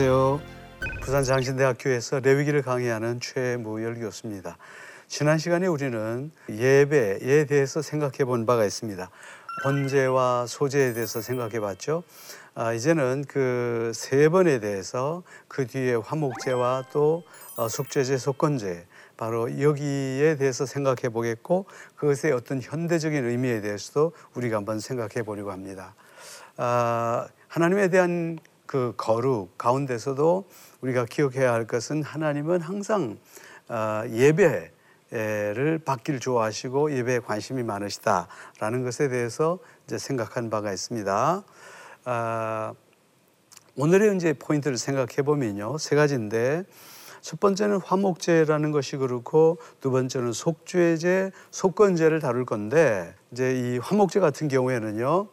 안녕하세요. 부산 장신대학교에서 레위기를 강의하는 최무열 교수입니다. 지난 시간에 우리는 예배에 대해서 생각해 본 바가 있습니다. 번제와 소제에 대해서 생각해 봤죠. 아, 이제는 그 세 번에 대해서 그 뒤에 화목제와 또 어, 속죄제, 속건제 바로 여기에 대해서 생각해 보겠고 그것의 어떤 현대적인 의미에 대해서도 우리가 한번 생각해 보려고 합니다. 아, 하나님에 대한 그 거룩 가운데서도 우리가 기억해야 할 것은 하나님은 항상 아, 예배를 받기를 좋아하시고 예배에 관심이 많으시다라는 것에 대해서 이제 생각한 바가 있습니다. 아, 오늘의 이제 포인트를 생각해 보면요 세 가지인데 첫 번째는 화목제라는 것이 그렇고 두 번째는 속죄제, 속건제를 다룰 건데 이제 이 화목제 같은 경우에는요 어,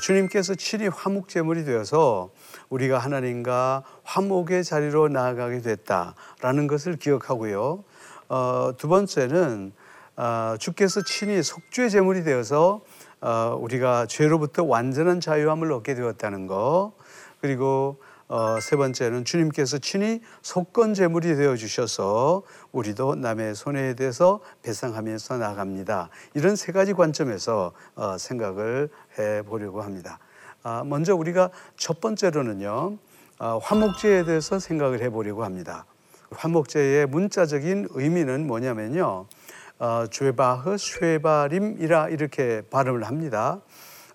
주님께서 친히 화목제물이 되어서 우리가 하나님과 화목의 자리로 나아가게 됐다라는 것을 기억하고요. 어, 두 번째는 어, 주께서 친히 속죄 제물이 되어서 어, 우리가 죄로부터 완전한 자유함을 얻게 되었다는 거. 그리고 어, 세 번째는 주님께서 친히 속건 제물이 되어 주셔서 우리도 남의 손해에 대해서 배상하면서 나갑니다. 이런 세 가지 관점에서 어, 생각을 해 보려고 합니다. 아, 먼저 우리가 첫 번째로는요, 어, 화목제에 대해서 생각을 해 보려고 합니다. 화목제의 문자적인 의미는 뭐냐면요, 어, 죄바흐 쉐바림이라 이렇게 발음을 합니다.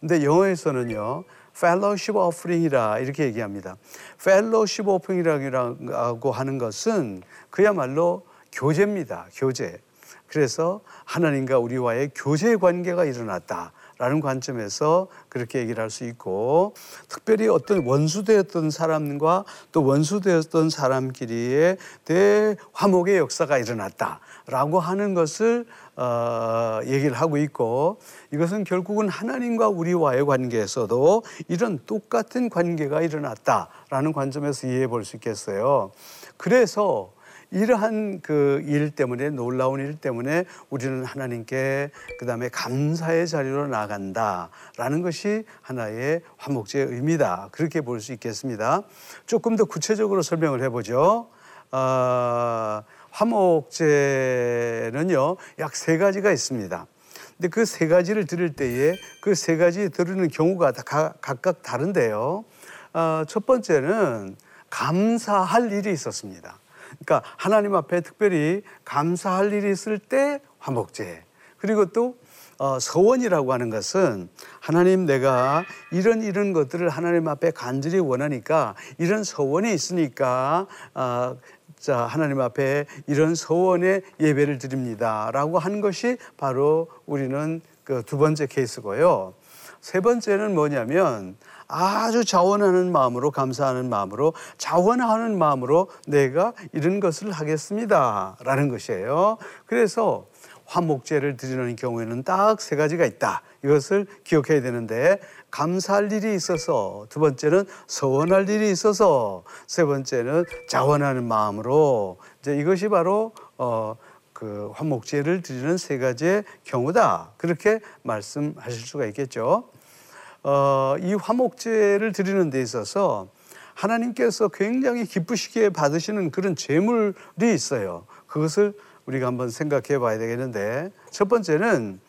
근데 영어에서는요, fellowship offering이라 이렇게 얘기합니다. fellowship offering이라고 하는 것은 그야말로 교제입니다. 교제. 그래서 하나님과 우리와의 교제 관계가 일어났다. 라는 관점에서 그렇게 얘기를 할 수 있고 특별히 어떤 원수되었던 사람과 또 원수되었던 사람끼리의 대화목의 역사가 일어났다라고 하는 것을 어, 얘기를 하고 있고 이것은 결국은 하나님과 우리와의 관계에서도 이런 똑같은 관계가 일어났다라는 관점에서 이해해 볼 수 있겠어요. 그래서 이러한 그 일 때문에 놀라운 일 때문에 우리는 하나님께 그 다음에 감사의 자리로 나간다라는 것이 하나의 화목제의 의미다 그렇게 볼 수 있겠습니다. 조금 더 구체적으로 설명을 해보죠. 어, 화목제는요 약 세 가지가 있습니다. 근데 그 세 가지를 들을 때에 그 세 가지 들으는 경우가 다 각각 다른데요. 어, 첫 번째는 감사할 일이 있었습니다. 그러니까 하나님 앞에 특별히 감사할 일이 있을 때 화목제. 그리고 또 어, 서원이라고 하는 것은 하나님 내가 이런 이런 것들을 하나님 앞에 간절히 원하니까 이런 서원이 있으니까 어, 자 하나님 앞에 이런 서원의 예배를 드립니다 라고 하는 것이 바로 우리는 그 두 번째 케이스고요. 세 번째는 뭐냐면 아주 자원하는 마음으로 감사하는 마음으로 자원하는 마음으로 내가 이런 것을 하겠습니다. 라는 것이에요. 그래서 화목제를 드리는 경우에는 딱 세 가지가 있다. 이것을 기억해야 되는데 감사할 일이 있어서 두 번째는 서원할 일이 있어서 세 번째는 자원하는 마음으로 이제 이것이 바로 어, 그 화목제를 드리는 세 가지의 경우다. 그렇게 말씀하실 수가 있겠죠. 어, 이 화목제를 드리는 데 있어서 하나님께서 굉장히 기쁘시게 받으시는 그런 제물이 있어요. 그것을 우리가 한번 생각해 봐야 되겠는데 첫 번째는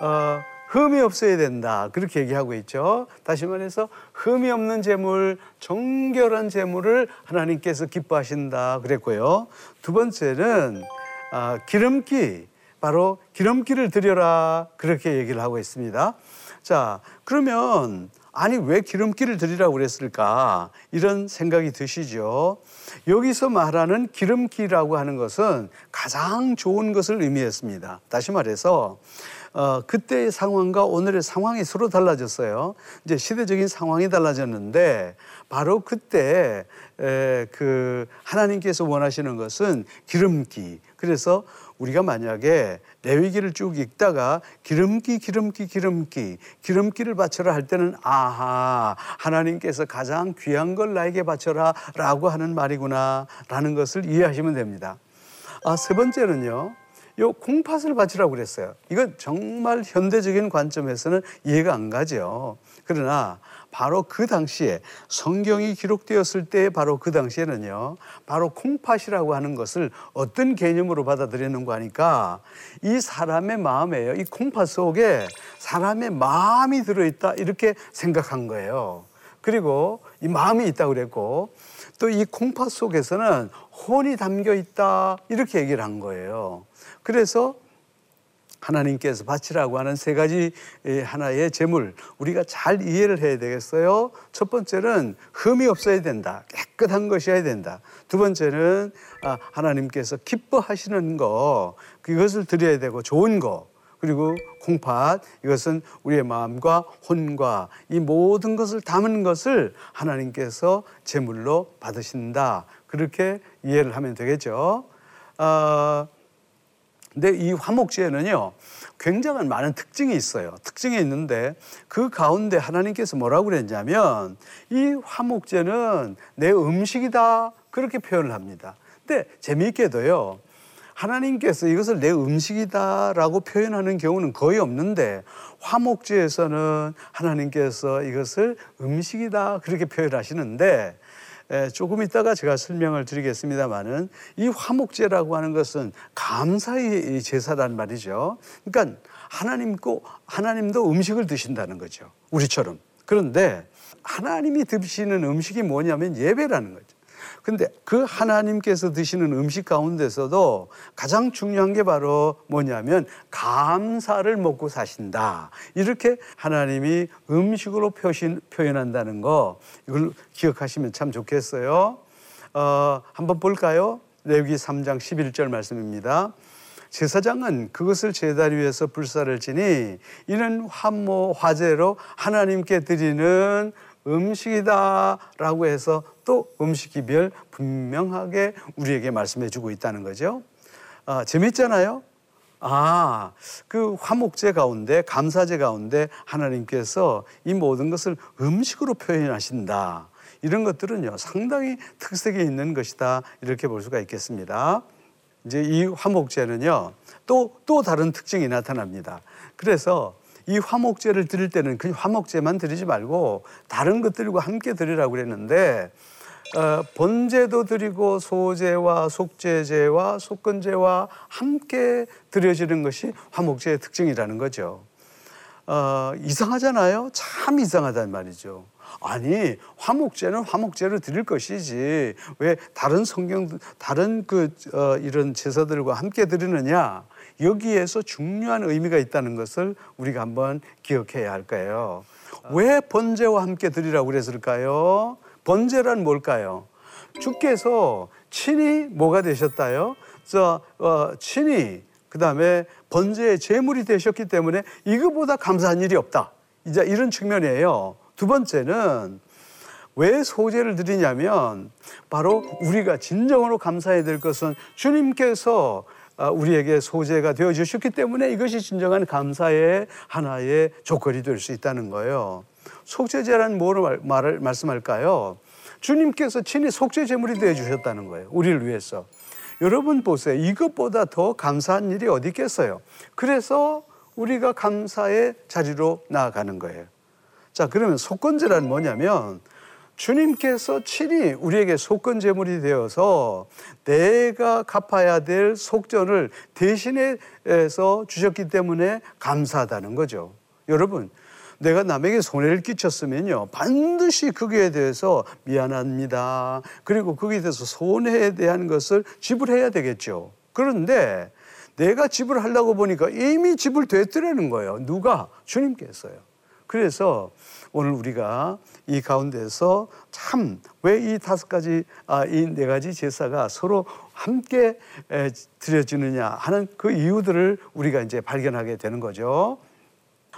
어, 흠이 없어야 된다. 그렇게 얘기하고 있죠. 다시 말해서 흠이 없는 제물, 정결한 제물을 하나님께서 기뻐하신다. 그랬고요. 두 번째는 어, 기름기, 바로 기름기를 드려라. 그렇게 얘기를 하고 있습니다. 자, 그러면 아니 왜 기름기를 드리라고 그랬을까? 이런 생각이 드시죠. 여기서 말하는 기름기라고 하는 것은 가장 좋은 것을 의미했습니다. 다시 말해서 어, 그때의 상황과 오늘의 상황이 서로 달라졌어요. 이제 시대적인 상황이 달라졌는데 바로 그때 에, 그 하나님께서 원하시는 것은 기름기. 그래서 우리가 만약에 레위기를 쭉 읽다가 기름기 기름기 기름기 기름기를 바쳐라 할 때는 아하 하나님께서 가장 귀한 걸 나에게 바쳐라라고 하는 말이구나라는 것을 이해하시면 됩니다. 아, 세 번째는요. 요 콩팥을 바치라고 그랬어요. 이건 정말 현대적인 관점에서는 이해가 안 가죠. 그러나 바로 그 당시에 성경이 기록되었을 때 바로 그 당시에는요, 바로 콩팥이라고 하는 것을 어떤 개념으로 받아들였는가 하니까 이 사람의 마음에요. 이 콩팥 속에 사람의 마음이 들어 있다 이렇게 생각한 거예요. 그리고 이 마음이 있다고 그랬고 또 이 콩팥 속에서는 혼이 담겨 있다 이렇게 얘기를 한 거예요. 그래서 하나님께서 바치라고 하는 세 가지 하나의 제물 우리가 잘 이해를 해야 되겠어요. 첫 번째는 흠이 없어야 된다. 깨끗한 것이어야 된다. 두 번째는 아, 하나님께서 기뻐하시는 거 그것을 드려야 되고 좋은 거 그리고 콩팥 이것은 우리의 마음과 혼과 이 모든 것을 담은 것을 하나님께서 제물로 받으신다. 그렇게 이해를 하면 되겠죠. 어, 근데 이 화목제에는요, 굉장한 많은 특징이 있어요. 특징이 있는데 그 가운데 하나님께서 뭐라고 그랬냐면 이 화목제는 내 음식이다. 그렇게 표현을 합니다. 근데 재미있게도요, 하나님께서 이것을 내 음식이다라고 표현하는 경우는 거의 없는데 화목제에서는 하나님께서 이것을 음식이다 그렇게 표현하시는데 조금 있다가 제가 설명을 드리겠습니다만은 이 화목제라고 하는 것은 감사의 제사란 말이죠. 그러니까 하나님고 하나님도 음식을 드신다는 거죠. 우리처럼. 그런데 하나님이 드시는 음식이 뭐냐면 예배라는 거죠. 근데 그 하나님께서 드시는 음식 가운데서도 가장 중요한 게 바로 뭐냐면 감사를 먹고 사신다. 이렇게 하나님이 음식으로 표신, 표현한다는 거 이걸 기억하시면 참 좋겠어요. 어, 한번 볼까요? 레위기 3장 11절 말씀입니다. 제사장은 그것을 제단 위에서 불사를 지니 이는 화모 화제로 하나님께 드리는 음식이다라고 해서 또 음식 기별 분명하게 우리에게 말씀해 주고 있다는 거죠. 아, 재밌잖아요. 아, 그 화목제 가운데, 감사제 가운데 하나님께서 이 모든 것을 음식으로 표현하신다. 이런 것들은요, 상당히 특색이 있는 것이다. 이렇게 볼 수가 있겠습니다. 이제 이 화목제는요, 또, 또 다른 특징이 나타납니다. 그래서 이 화목제를 드릴 때는 그 화목제만 드리지 말고 다른 것들과 함께 드리라고 그랬는데 어, 번제도 드리고 소제와 속제제와 속건제와 함께 드려지는 것이 화목제의 특징이라는 거죠. 어, 이상하잖아요. 참 이상하단 말이죠. 아니 화목제는 화목제로 드릴 것이지 왜 다른 성경 다른 그 어, 이런 제사들과 함께 드리느냐 여기에서 중요한 의미가 있다는 것을 우리가 한번 기억해야 할 거예요. 왜 번제와 함께 드리라고 그랬을까요? 번제란 뭘까요? 주께서 친히 뭐가 되셨다요? 저 어, 친히 그 다음에 번제의 제물이 되셨기 때문에 이거보다 감사한 일이 없다. 이제 이런 측면이에요. 두 번째는 왜 소제를 드리냐면 바로 우리가 진정으로 감사해야 될 것은 주님께서 아, 우리에게 소재가 되어 주셨기 때문에 이것이 진정한 감사의 하나의 조건이 될 수 있다는 거예요. 속죄제란 뭐를 말을 말씀할까요? 주님께서 친히 속죄 제물이 되어 주셨다는 거예요. 우리를 위해서. 여러분 보세요. 이것보다 더 감사한 일이 어디 있겠어요? 그래서 우리가 감사의 자리로 나아가는 거예요. 자, 그러면 속건제란 뭐냐면 주님께서 친히 우리에게 속건 제물이 되어서 내가 갚아야 될 속전을 대신해서 주셨기 때문에 감사하다는 거죠. 여러분, 내가 남에게 손해를 끼쳤으면요. 반드시 거기에 대해서 미안합니다. 그리고 거기에 대해서 손해에 대한 것을 지불해야 되겠죠. 그런데 내가 지불하려고 보니까 이미 지불됐더라는 거예요. 누가? 주님께서요. 그래서 오늘 우리가 이 가운데서 참 왜 이 다섯 가지, 아, 이 네 가지 제사가 서로 함께 에, 드려지느냐 하는 그 이유들을 우리가 이제 발견하게 되는 거죠.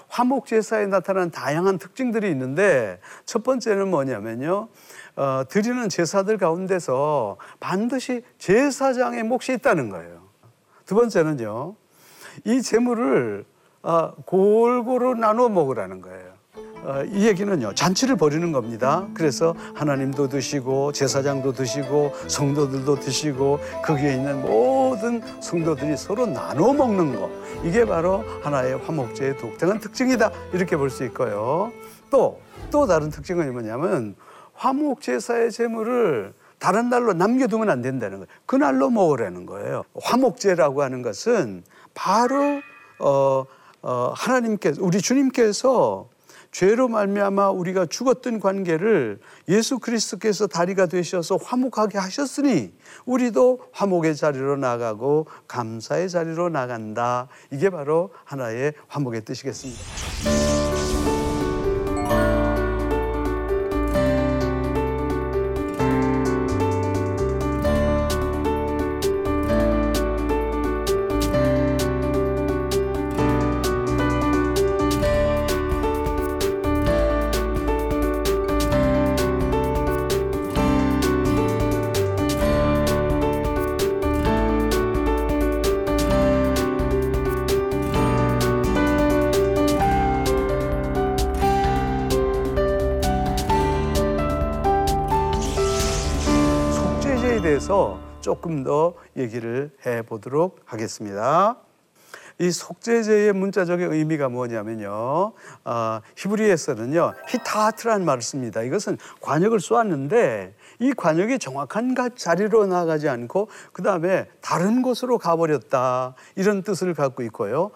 화목 제사에 나타난 다양한 특징들이 있는데 첫 번째는 뭐냐면요. 어, 드리는 제사들 가운데서 반드시 제사장의 몫이 있다는 거예요. 두 번째는요. 이 재물을 어, 골고루 나눠 먹으라는 거예요. 어, 이 얘기는요 잔치를 벌이는 겁니다. 그래서 하나님도 드시고 제사장도 드시고 성도들도 드시고 거기에 있는 모든 성도들이 서로 나눠 먹는 거 이게 바로 하나의 화목제의 독특한 특징이다 이렇게 볼 수 있고요. 또, 또 다른 특징은 뭐냐면 화목 제사의 제물을 다른 날로 남겨두면 안 된다는 거예요. 그날로 먹으라는 거예요. 화목제라고 하는 것은 바로 어, 어, 하나님께서 우리 주님께서 죄로 말미암아 우리가 죽었던 관계를 예수 그리스도께서 다리가 되셔서 화목하게 하셨으니 우리도 화목의 자리로 나가고 감사의 자리로 나간다. 이게 바로 하나의 화목의 뜻이겠습니다. 대해서 조금 더 얘기를 해 보도록 하겠습니다. 이 속죄제의 문자적인 의미가 뭐냐면요. 어, 히브리에서는요, 히타트라는 말을 씁니다. 이것은 관역을 쏘았는데 이 관역이 정확한 자리로 나가지 않고 그 다음에 다른 곳으로 가버렸다. 이런 뜻을 갖고 있고요.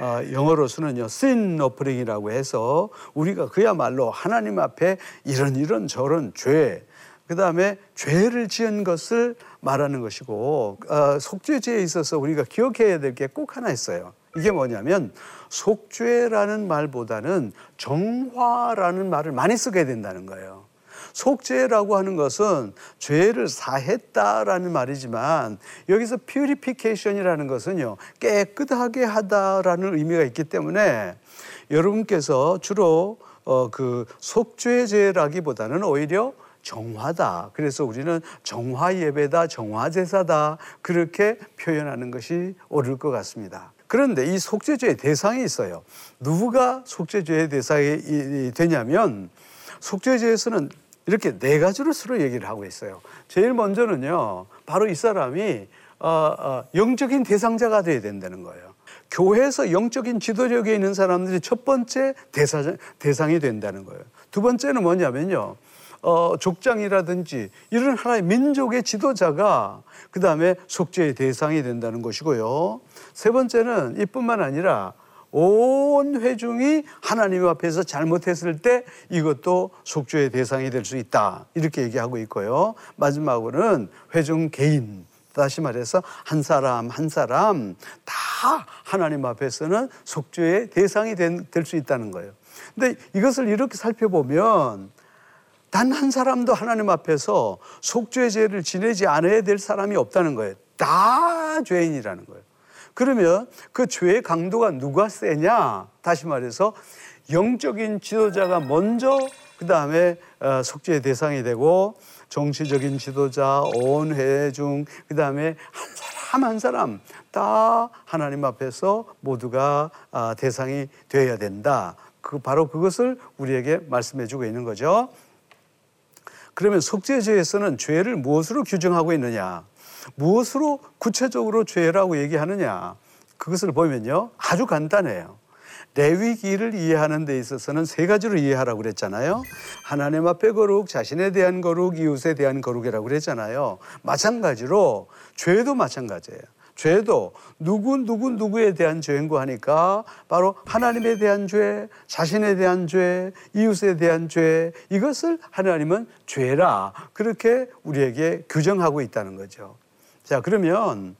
어, 영어로서는요, sin offering이라고 해서 우리가 그야말로 하나님 앞에 이런 이런 저런 죄, 그 다음에 죄를 지은 것을 말하는 것이고 어, 속죄죄에 있어서 우리가 기억해야 될 게 꼭 하나 있어요. 이게 뭐냐면 속죄라는 말보다는 정화라는 말을 많이 쓰게 된다는 거예요. 속죄라고 하는 것은 죄를 사했다라는 말이지만 여기서 purification이라는 것은요 깨끗하게 하다라는 의미가 있기 때문에 여러분께서 주로 어, 그 속죄죄라기보다는 오히려 정화다. 그래서 우리는 정화 예배다, 정화 제사다. 그렇게 표현하는 것이 옳을 것 같습니다. 그런데 이 속죄죄의 대상이 있어요. 누가 속죄죄의 대상이 되냐면 속죄죄에서는 이렇게 네 가지로 서로 얘기를 하고 있어요. 제일 먼저는요, 바로 이 사람이 어, 어, 영적인 대상자가 돼야 된다는 거예요. 교회에서 영적인 지도력에 있는 사람들이 첫 번째 대상, 대상이 된다는 거예요. 두 번째는 뭐냐면요. 어, 족장이라든지 이런 하나의 민족의 지도자가 그 다음에 속죄의 대상이 된다는 것이고요. 세 번째는 이뿐만 아니라 온 회중이 하나님 앞에서 잘못했을 때 이것도 속죄의 대상이 될 수 있다. 이렇게 얘기하고 있고요. 마지막으로는 회중 개인. 다시 말해서 한 사람 한 사람 다 하나님 앞에서는 속죄의 대상이 될 수 있다는 거예요. 근데 이것을 이렇게 살펴보면 단 한 사람도 하나님 앞에서 속죄제를 지내지 않아야 될 사람이 없다는 거예요. 다 죄인이라는 거예요. 그러면 그 죄의 강도가 누가 세냐? 다시 말해서 영적인 지도자가 먼저 그 다음에 어, 속죄의 대상이 되고 정치적인 지도자, 온 회중, 그 다음에 한 사람 한 사람 다 하나님 앞에서 모두가 아, 대상이 되어야 된다. 그 바로 그것을 우리에게 말씀해주고 있는 거죠. 그러면 속죄죄에서는 죄를 무엇으로 규정하고 있느냐? 무엇으로 구체적으로 죄라고 얘기하느냐? 그것을 보면요. 아주 간단해요. 레위기를 이해하는 데 있어서는 세 가지로 이해하라고 그랬잖아요. 하나님 앞에 거룩, 자신에 대한 거룩, 이웃에 대한 거룩이라고 그랬잖아요. 마찬가지로 죄도 마찬가지예요. 죄도 누구 누구 누구에 대한 죄인고 하니까 바로 하나님에 대한 죄, 자신에 대한 죄, 이웃에 대한 죄 이것을 하나님은 죄라 그렇게 우리에게 규정하고 있다는 거죠. 자 그러면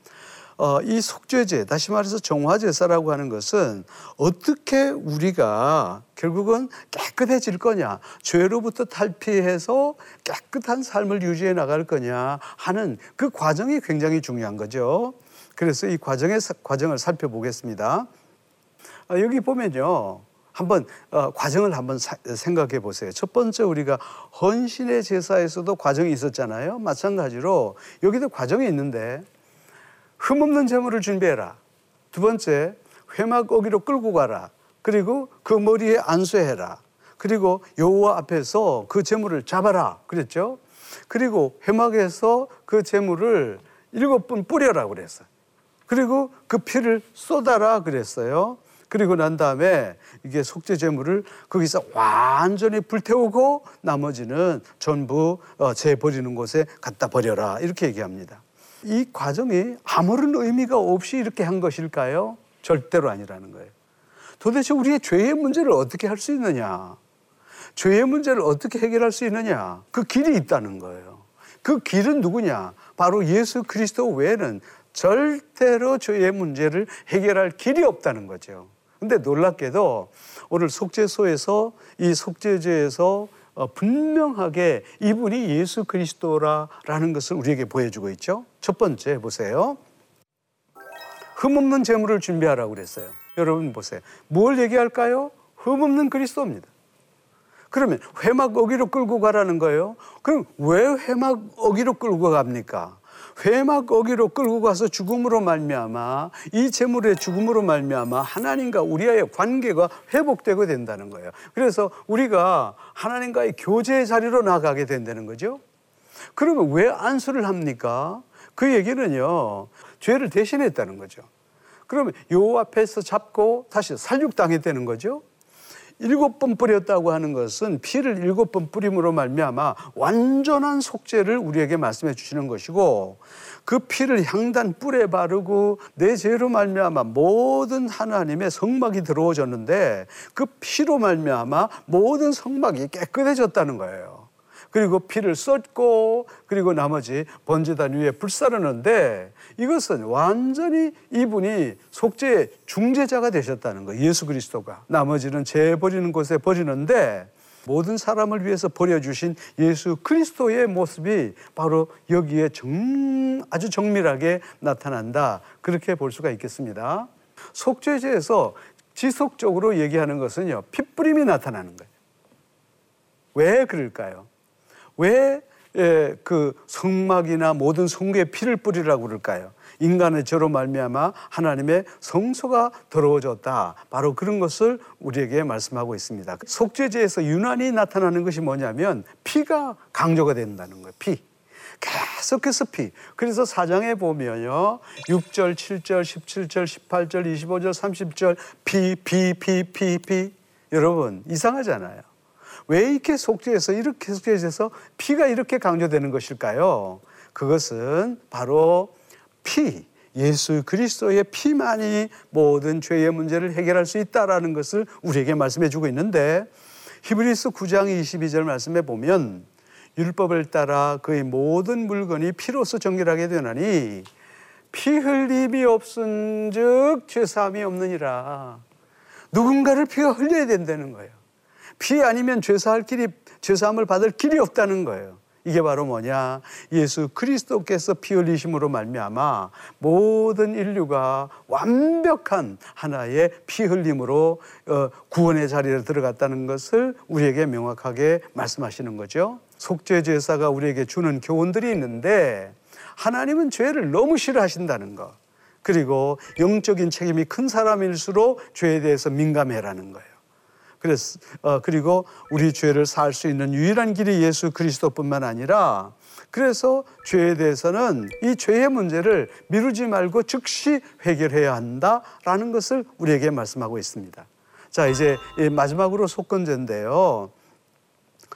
어, 이 속죄제 다시 말해서 정화제사라고 하는 것은 어떻게 우리가 결국은 깨끗해질 거냐 죄로부터 탈피해서 깨끗한 삶을 유지해 나갈 거냐 하는 그 과정이 굉장히 중요한 거죠. 그래서 이 과정의 과정을 살펴보겠습니다. 어, 여기 보면요. 한번 어, 과정을 한번 사, 생각해 보세요. 첫 번째 우리가 헌신의 제사에서도 과정이 있었잖아요. 마찬가지로 여기도 과정이 있는데 흠없는 재물을 준비해라. 두 번째 회막 거기로 끌고 가라. 그리고 그 머리에 안수해라. 그리고 여호와 앞에서 그 재물을 잡아라. 그랬죠? 그리고 회막에서 그 재물을 일곱 번 뿌려라 그랬어요. 그리고 그 피를 쏟아라 그랬어요. 그리고 난 다음에 이게 속죄 제물을 거기서 완전히 불태우고 나머지는 전부 어, 재 버리는 곳에 갖다 버려라 이렇게 얘기합니다. 이 과정이 아무런 의미가 없이 이렇게 한 것일까요? 절대로 아니라는 거예요. 도대체 우리의 죄의 문제를 어떻게 할 수 있느냐? 죄의 문제를 어떻게 해결할 수 있느냐? 그 길이 있다는 거예요. 그 길은 누구냐? 바로 예수 그리스도 외에는 절대로 죄의 문제를 해결할 길이 없다는 거죠. 근데 놀랍게도 오늘 속죄소에서 이 속죄제에서 어, 분명하게 이분이 예수 그리스도라라는 것을 우리에게 보여주고 있죠. 첫 번째 보세요. 흠없는 재물을 준비하라고 그랬어요. 여러분 보세요. 뭘 얘기할까요? 흠없는 그리스도입니다. 그러면 회막 어기로 끌고 가라는 거예요. 그럼 왜 회막 어기로 끌고 갑니까? 회막 어기로 끌고 가서 죽음으로 말미암아 이 재물의 죽음으로 말미암아 하나님과 우리와의 관계가 회복되고 된다는 거예요. 그래서 우리가 하나님과의 교제의 자리로 나가게 된다는 거죠. 그러면 왜 안수를 합니까? 그 얘기는요. 죄를 대신했다는 거죠. 그러면 요 앞에서 잡고 다시 살육당했다는 거죠. 일곱 번 뿌렸다고 하는 것은 피를 일곱 번 뿌림으로 말미암아 완전한 속죄를 우리에게 말씀해 주시는 것이고 그 피를 향단 뿔에 바르고 내 죄로 말미암아 모든 하나님의 성막이 들어오졌는데 그 피로 말미암아 모든 성막이 깨끗해졌다는 거예요. 그리고 피를 쏟고 그리고 나머지 번제단 위에 불사르는데 이것은 완전히 이분이 속죄의 중재자가 되셨다는 거예요. 예수 그리스도가. 나머지는 죄 버리는 곳에 버리는데 모든 사람을 위해서 버려주신 예수 그리스도의 모습이 바로 여기에 정, 아주 정밀하게 나타난다. 그렇게 볼 수가 있겠습니다. 속죄제에서 지속적으로 얘기하는 것은요, 핏뿌림이 나타나는 거예요. 왜 그럴까요? 왜 그 예, 성막이나 모든 성구에 피를 뿌리라고 그럴까요? 인간의 죄로 말미암아 하나님의 성소가 더러워졌다. 바로 그런 것을 우리에게 말씀하고 있습니다. 속죄제에서 유난히 나타나는 것이 뭐냐면 피가 강조가 된다는 거예요. 피. 계속해서 피. 그래서 사장에 보면요. 6절, 7절, 17절, 18절, 25절, 30절 피, 피, 피, 피, 피. 여러분 이상하잖아요. 왜 이렇게 속죄해서 이렇게 속죄해서 피가 이렇게 강조되는 것일까요? 그것은 바로 피, 예수 그리스도의 피만이 모든 죄의 문제를 해결할 수 있다라는 것을 우리에게 말씀해 주고 있는데 히브리서 9장 22절 말씀에 보면 율법을 따라 그의 모든 물건이 피로서 정결하게 되나니 피 흘림이 없은즉 죄 사함이 없느니라. 누군가를 피가 흘려야 된다는 거예요. 피 아니면 죄사할 길이 죄사함을 받을 길이 없다는 거예요. 이게 바로 뭐냐? 예수 그리스도께서 피 흘리심으로 말미암아 모든 인류가 완벽한 하나의 피 흘림으로 어, 구원의 자리에 들어갔다는 것을 우리에게 명확하게 말씀하시는 거죠. 속죄 제사가 우리에게 주는 교훈들이 있는데 하나님은 죄를 너무 싫어하신다는 것. 그리고 영적인 책임이 큰 사람일수록 죄에 대해서 민감해라는 거예요. 그래서 어, 그리고 우리 죄를 살 수 있는 유일한 길이 예수 그리스도뿐만 아니라 그래서 죄에 대해서는 이 죄의 문제를 미루지 말고 즉시 해결해야 한다라는 것을 우리에게 말씀하고 있습니다. 자, 이제 마지막으로 속건제인데요.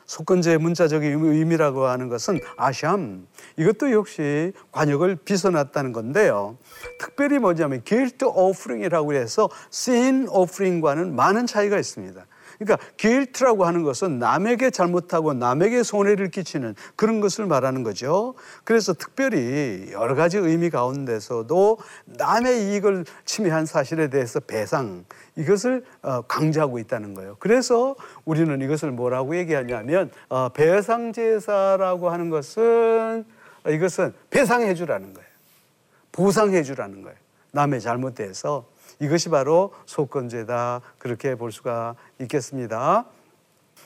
속건제의 문자적인 의미라고 하는 것은 아샴. 이것도 역시 관역을 빗어놨다는 건데요. 특별히 뭐냐면 guilt offering이라고 해서 sin offering과는 많은 차이가 있습니다. 그러니까 길트라고 하는 것은 남에게 잘못하고 남에게 손해를 끼치는 그런 것을 말하는 거죠. 그래서 특별히 여러 가지 의미 가운데서도 남의 이익을 침해한 사실에 대해서 배상 이것을 어, 강조하고 있다는 거예요. 그래서 우리는 이것을 뭐라고 얘기하냐면 어, 배상 제사라고 하는 것은 이것은 배상해 주라는 거예요. 보상해 주라는 거예요. 남의 잘못돼서 이것이 바로 속건제다 그렇게 볼 수가 있겠습니다.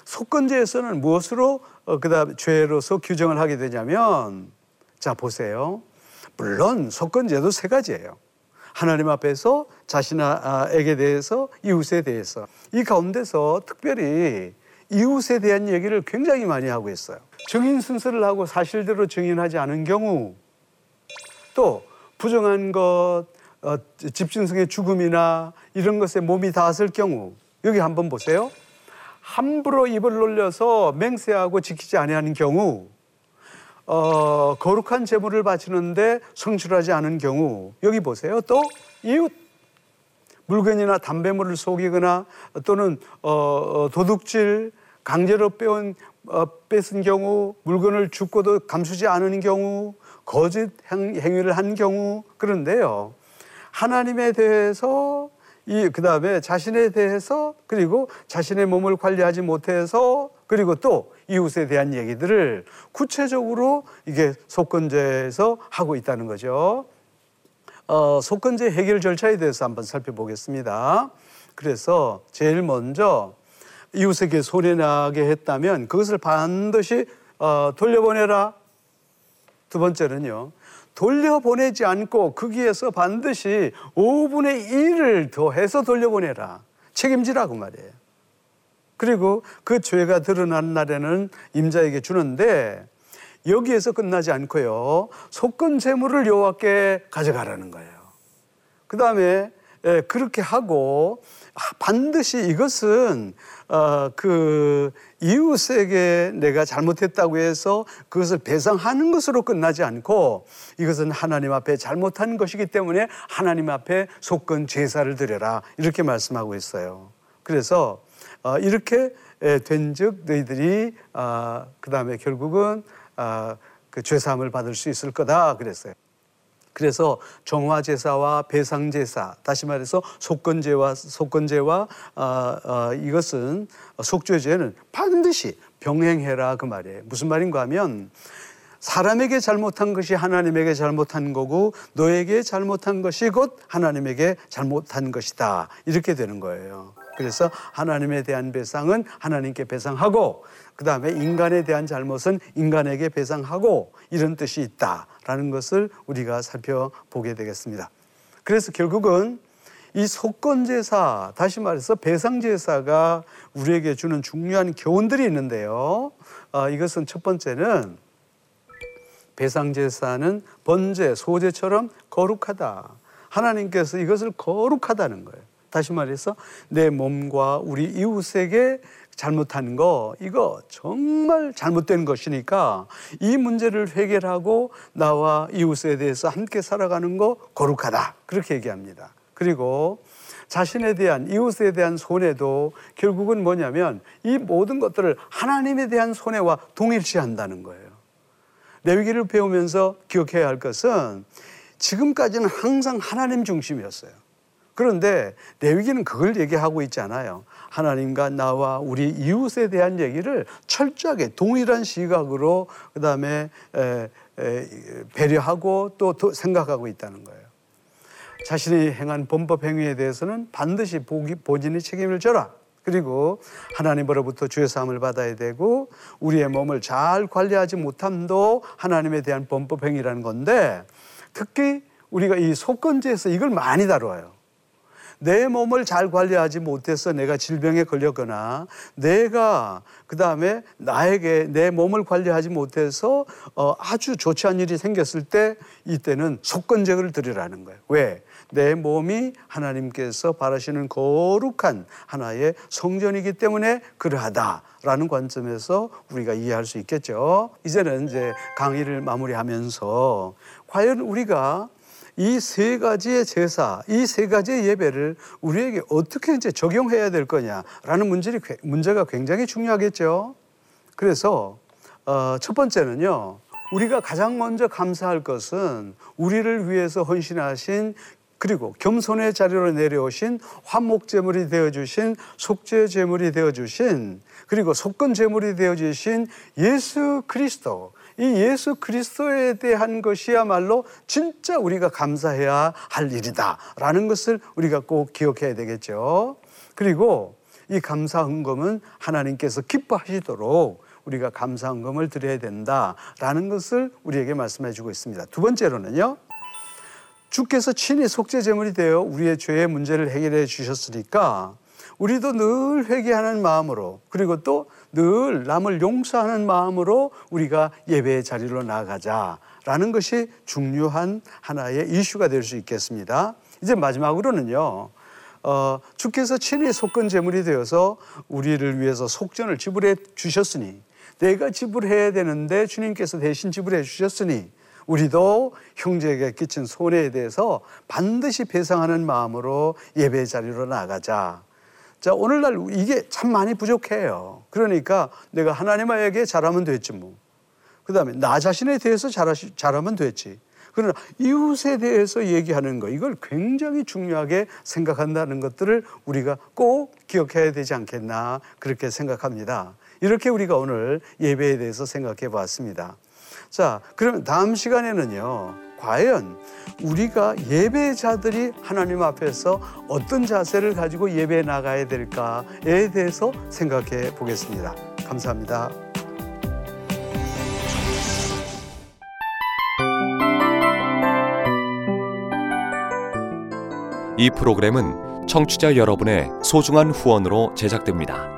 속건제에서는 무엇으로 어, 그다음 죄로서 규정을 하게 되냐면 자 보세요. 물론 속건제도 세 가지예요. 하나님 앞에서 자신에게 대해서 이웃에 대해서 이 가운데서 특별히 이웃에 대한 얘기를 굉장히 많이 하고 있어요. 증인 순서를 하고 사실대로 증인하지 않은 경우 또 부정한 것 어, 집중성의 죽음이나 이런 것에 몸이 닿았을 경우 여기 한번 보세요. 함부로 입을 놀려서 맹세하고 지키지 아니하는 경우 어, 거룩한 제물을 바치는데 성실하지 않은 경우 여기 보세요. 또 이웃 물건이나 담배물을 속이거나 또는 어, 어, 도둑질 강제로 빼온 어, 뺏은 경우 물건을 죽고도 감추지 않은 경우 거짓 행, 행위를 한 경우 그런데요 하나님에 대해서 이 그다음에 자신에 대해서 그리고 자신의 몸을 관리하지 못해서 그리고 또 이웃에 대한 얘기들을 구체적으로 이게 속건제에서 하고 있다는 거죠. 어, 속건제 해결 절차에 대해서 한번 살펴보겠습니다. 그래서 제일 먼저 이웃에게 소리나게 했다면 그것을 반드시 어, 돌려보내라. 두 번째는요. 돌려보내지 않고 거기에서 반드시 5분의 1을 더해서 돌려보내라. 책임지라고 말이에요. 그리고 그 죄가 드러난 날에는 임자에게 주는데 여기에서 끝나지 않고요. 속건 재물을 여호와께 가져가라는 거예요. 그 다음에 예, 그렇게 하고 반드시 이것은 어, 그 이웃에게 내가 잘못했다고 해서 그것을 배상하는 것으로 끝나지 않고 이것은 하나님 앞에 잘못한 것이기 때문에 하나님 앞에 속건 제사를 드려라 이렇게 말씀하고 있어요. 그래서 어, 이렇게 된즉 너희들이 어, 그 다음에 결국은 어, 그 죄사함을 받을 수 있을 거다 그랬어요. 그래서 정화 제사와 배상 제사, 다시 말해서 속건제와 속건제와 어, 어, 이것은 속죄제는 반드시 병행해라 그 말이에요. 무슨 말인가 하면 사람에게 잘못한 것이 하나님에게 잘못한 거고 너에게 잘못한 것이 곧 하나님에게 잘못한 것이다. 이렇게 되는 거예요. 그래서 하나님에 대한 배상은 하나님께 배상하고 그 다음에 인간에 대한 잘못은 인간에게 배상하고 이런 뜻이 있다라는 것을 우리가 살펴보게 되겠습니다. 그래서 결국은 이 속건제사, 다시 말해서 배상제사가 우리에게 주는 중요한 교훈들이 있는데요. 어, 이것은 첫 번째는 배상제사는 번제, 소제처럼 거룩하다. 하나님께서 이것을 거룩하다는 거예요. 다시 말해서 내 몸과 우리 이웃에게 잘못한 거 이거 정말 잘못된 것이니까 이 문제를 해결하고 나와 이웃에 대해서 함께 살아가는 거 거룩하다 그렇게 얘기합니다. 그리고 자신에 대한 이웃에 대한 손해도 결국은 뭐냐면 이 모든 것들을 하나님에 대한 손해와 동일시한다는 거예요. 레위기를 배우면서 기억해야 할 것은 지금까지는 항상 하나님 중심이었어요. 그런데 레위기는 그걸 얘기하고 있지 않아요. 하나님과 나와 우리 이웃에 대한 얘기를 철저하게 동일한 시각으로 그다음에 에, 에, 배려하고 또, 또 생각하고 있다는 거예요. 자신이 행한 범법 행위에 대해서는 반드시 보기, 본인이 책임을 져라. 그리고 하나님으로부터 주의 사함을 받아야 되고 우리의 몸을 잘 관리하지 못함도 하나님에 대한 범법 행위라는 건데 특히 우리가 이 속건제에서 이걸 많이 다뤄요. 내 몸을 잘 관리하지 못해서 내가 질병에 걸렸거나 내가 그 다음에 나에게 내 몸을 관리하지 못해서 어, 아주 좋지 않은 일이 생겼을 때 이때는 속건제를 드리라는 거예요. 왜? 내 몸이 하나님께서 바라시는 거룩한 하나의 성전이기 때문에 그러하다라는 관점에서 우리가 이해할 수 있겠죠. 이제는 이제 강의를 마무리하면서 과연 우리가 이 세 가지의 제사, 이 세 가지의 예배를 우리에게 어떻게 이제 적용해야 될 거냐라는 문제를, 문제가 굉장히 중요하겠죠. 그래서 어, 첫 번째는요. 우리가 가장 먼저 감사할 것은 우리를 위해서 헌신하신 그리고 겸손의 자리로 내려오신 화목 제물이 되어 주신 속죄 제물이 되어 주신 그리고 속건 제물이 되어 주신 예수 그리스도 이 예수 그리스도에 대한 것이야말로 진짜 우리가 감사해야 할 일이다라는 것을 우리가 꼭 기억해야 되겠죠. 그리고 이 감사 헌금은 하나님께서 기뻐하시도록 우리가 감사 헌금을 드려야 된다라는 것을 우리에게 말씀해 주고 있습니다. 두 번째로는요. 주께서 친히 속죄 제물이 되어 우리의 죄의 문제를 해결해 주셨으니까 우리도 늘 회개하는 마음으로 그리고 또 늘 남을 용서하는 마음으로 우리가 예배의 자리로 나아가자라는 것이 중요한 하나의 이슈가 될 수 있겠습니다. 이제 마지막으로는요. 어, 주께서 친히 속건 제물이 되어서 우리를 위해서 속전을 지불해 주셨으니 내가 지불해야 되는데 주님께서 대신 지불해 주셨으니 우리도 형제에게 끼친 손해에 대해서 반드시 배상하는 마음으로 예배 자리로 나가자. 자, 오늘날 이게 참 많이 부족해요. 그러니까 내가 하나님에게 잘하면 됐지 뭐. 그 다음에 나 자신에 대해서 잘하시, 잘하면 됐지. 그러나 이웃에 대해서 얘기하는 거, 이걸 굉장히 중요하게 생각한다는 것들을 우리가 꼭 기억해야 되지 않겠나, 그렇게 생각합니다. 이렇게 우리가 오늘 예배에 대해서 생각해 봤습니다. 자, 그러면 다음 시간에는요, 과연 우리가 예배자들이 하나님 앞에서 어떤 자세를 가지고 예배에 나가야 될까에 대해서 생각해 보겠습니다. 감사합니다. 이 프로그램은 청취자 여러분의 소중한 후원으로 제작됩니다.